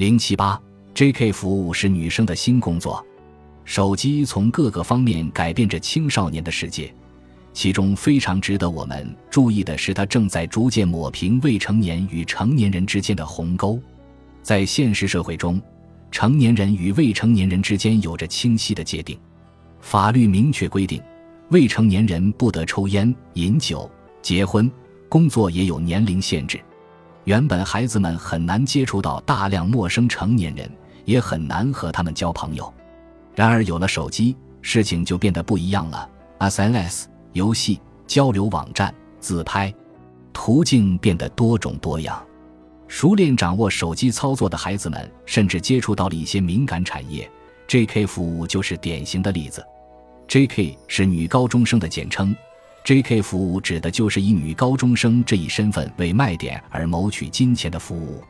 零七八，J.K. 服务是女生的新工作。手机从各个方面改变着青少年的世界，其中非常值得我们注意的是，它正在逐渐抹平未成年与成年人之间的鸿沟。在现实社会中，成年人与未成年人之间有着清晰的界定，法律明确规定，未成年人不得抽烟、饮酒、结婚，工作也有年龄限制。原本孩子们很难接触到大量陌生成年人，也很难和他们交朋友。然而有了手机，事情就变得不一样了。SNS、游戏、交流网站、自拍，途径变得多种多样。熟练掌握手机操作的孩子们，甚至接触到了一些敏感产业。J.K. 服务就是典型的例子。J.K. 是女高中生的简称。J.K. 服务指的就是以女高中生这一身份为卖点而谋取金钱的服务，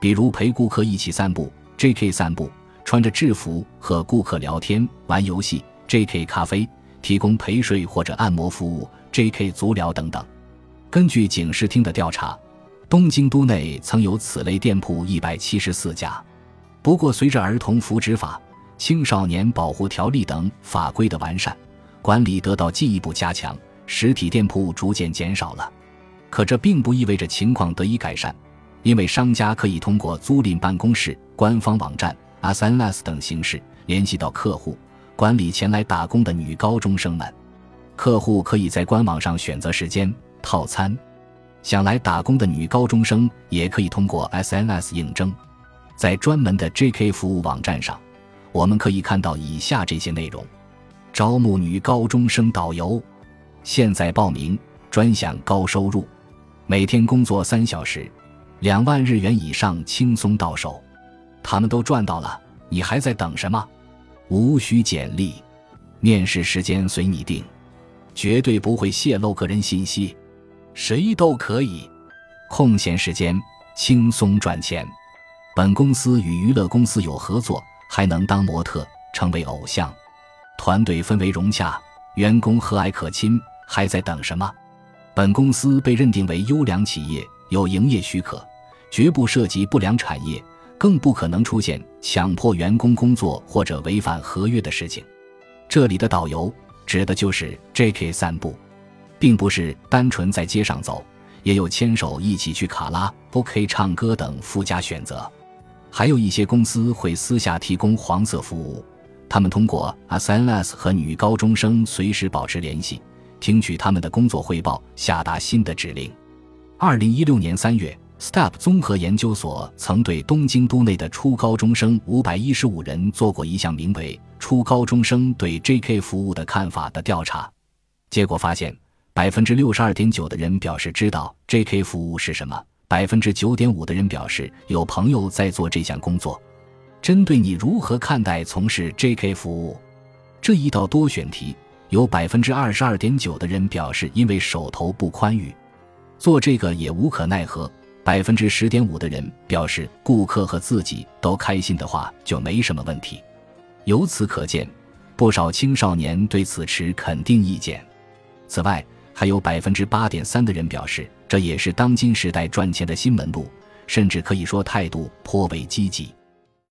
比如陪顾客一起散步 （J.K. 散步），穿着制服和顾客聊天、玩游戏 （J.K. 咖啡），提供陪睡或者按摩服务 （J.K. 足疗）等等。根据警视厅的调查。东京都内曾有此类店铺一百七十四家，不过随着儿童福祉法、青少年保护条例等法规的完善，管理得到进一步加强，实体店铺逐渐减少了。可这并不意味着情况得以改善，因为商家可以通过租赁办公室、官方网站、SNS 等形式联系到客户，管理前来打工的女高中生们。客户可以在官网上选择时间、套餐。想来打工的女高中生也可以通过 SNS 应征，在专门的 JK 服务网站上，我们可以看到以下这些内容：招募女高中生导游，现在报名专享高收入，每天工作三小时，两万日元以上轻松到手。他们都赚到了，你还在等什么？无需简历，面试时间随你定，绝对不会泄露个人信息。谁都可以，空闲时间轻松赚钱。本公司与娱乐公司有合作，还能当模特，成为偶像。团队氛围融洽，员工和蔼可亲，还在等什么？本公司被认定为优良企业，有营业许可，绝不涉及不良产业，更不可能出现强迫员工工作或者违反合约的事情。这里的导游指的就是 J.K. 散步。并不是单纯在街上走，也有牵手一起去卡拉 OK 唱歌等附加选择。还有一些公司会私下提供黄色服务，他们通过 SNS 和女高中生随时保持联系，听取他们的工作汇报，下达新的指令。二零一六年三月，STEP 综合研究所曾对东京都内的初高中生五百一十五人做过一项名为“初高中生对 JK 服务的看法”的调查，结果发现。百分之六十二点九的人表示知道 J.K. 服务是什么，百分之九点五的人表示有朋友在做这项工作。针对你如何看待从事 J.K. 服务这一道多选题，有百分之二十二点九的人表示因为手头不宽裕，做这个也无可奈何。百分之十点五的人表示顾客和自己都开心的话就没什么问题。由此可见，不少青少年对此持肯定意见。此外，还有百分之八点三的人表示，这也是当今时代赚钱的新门路，甚至可以说态度颇为积极。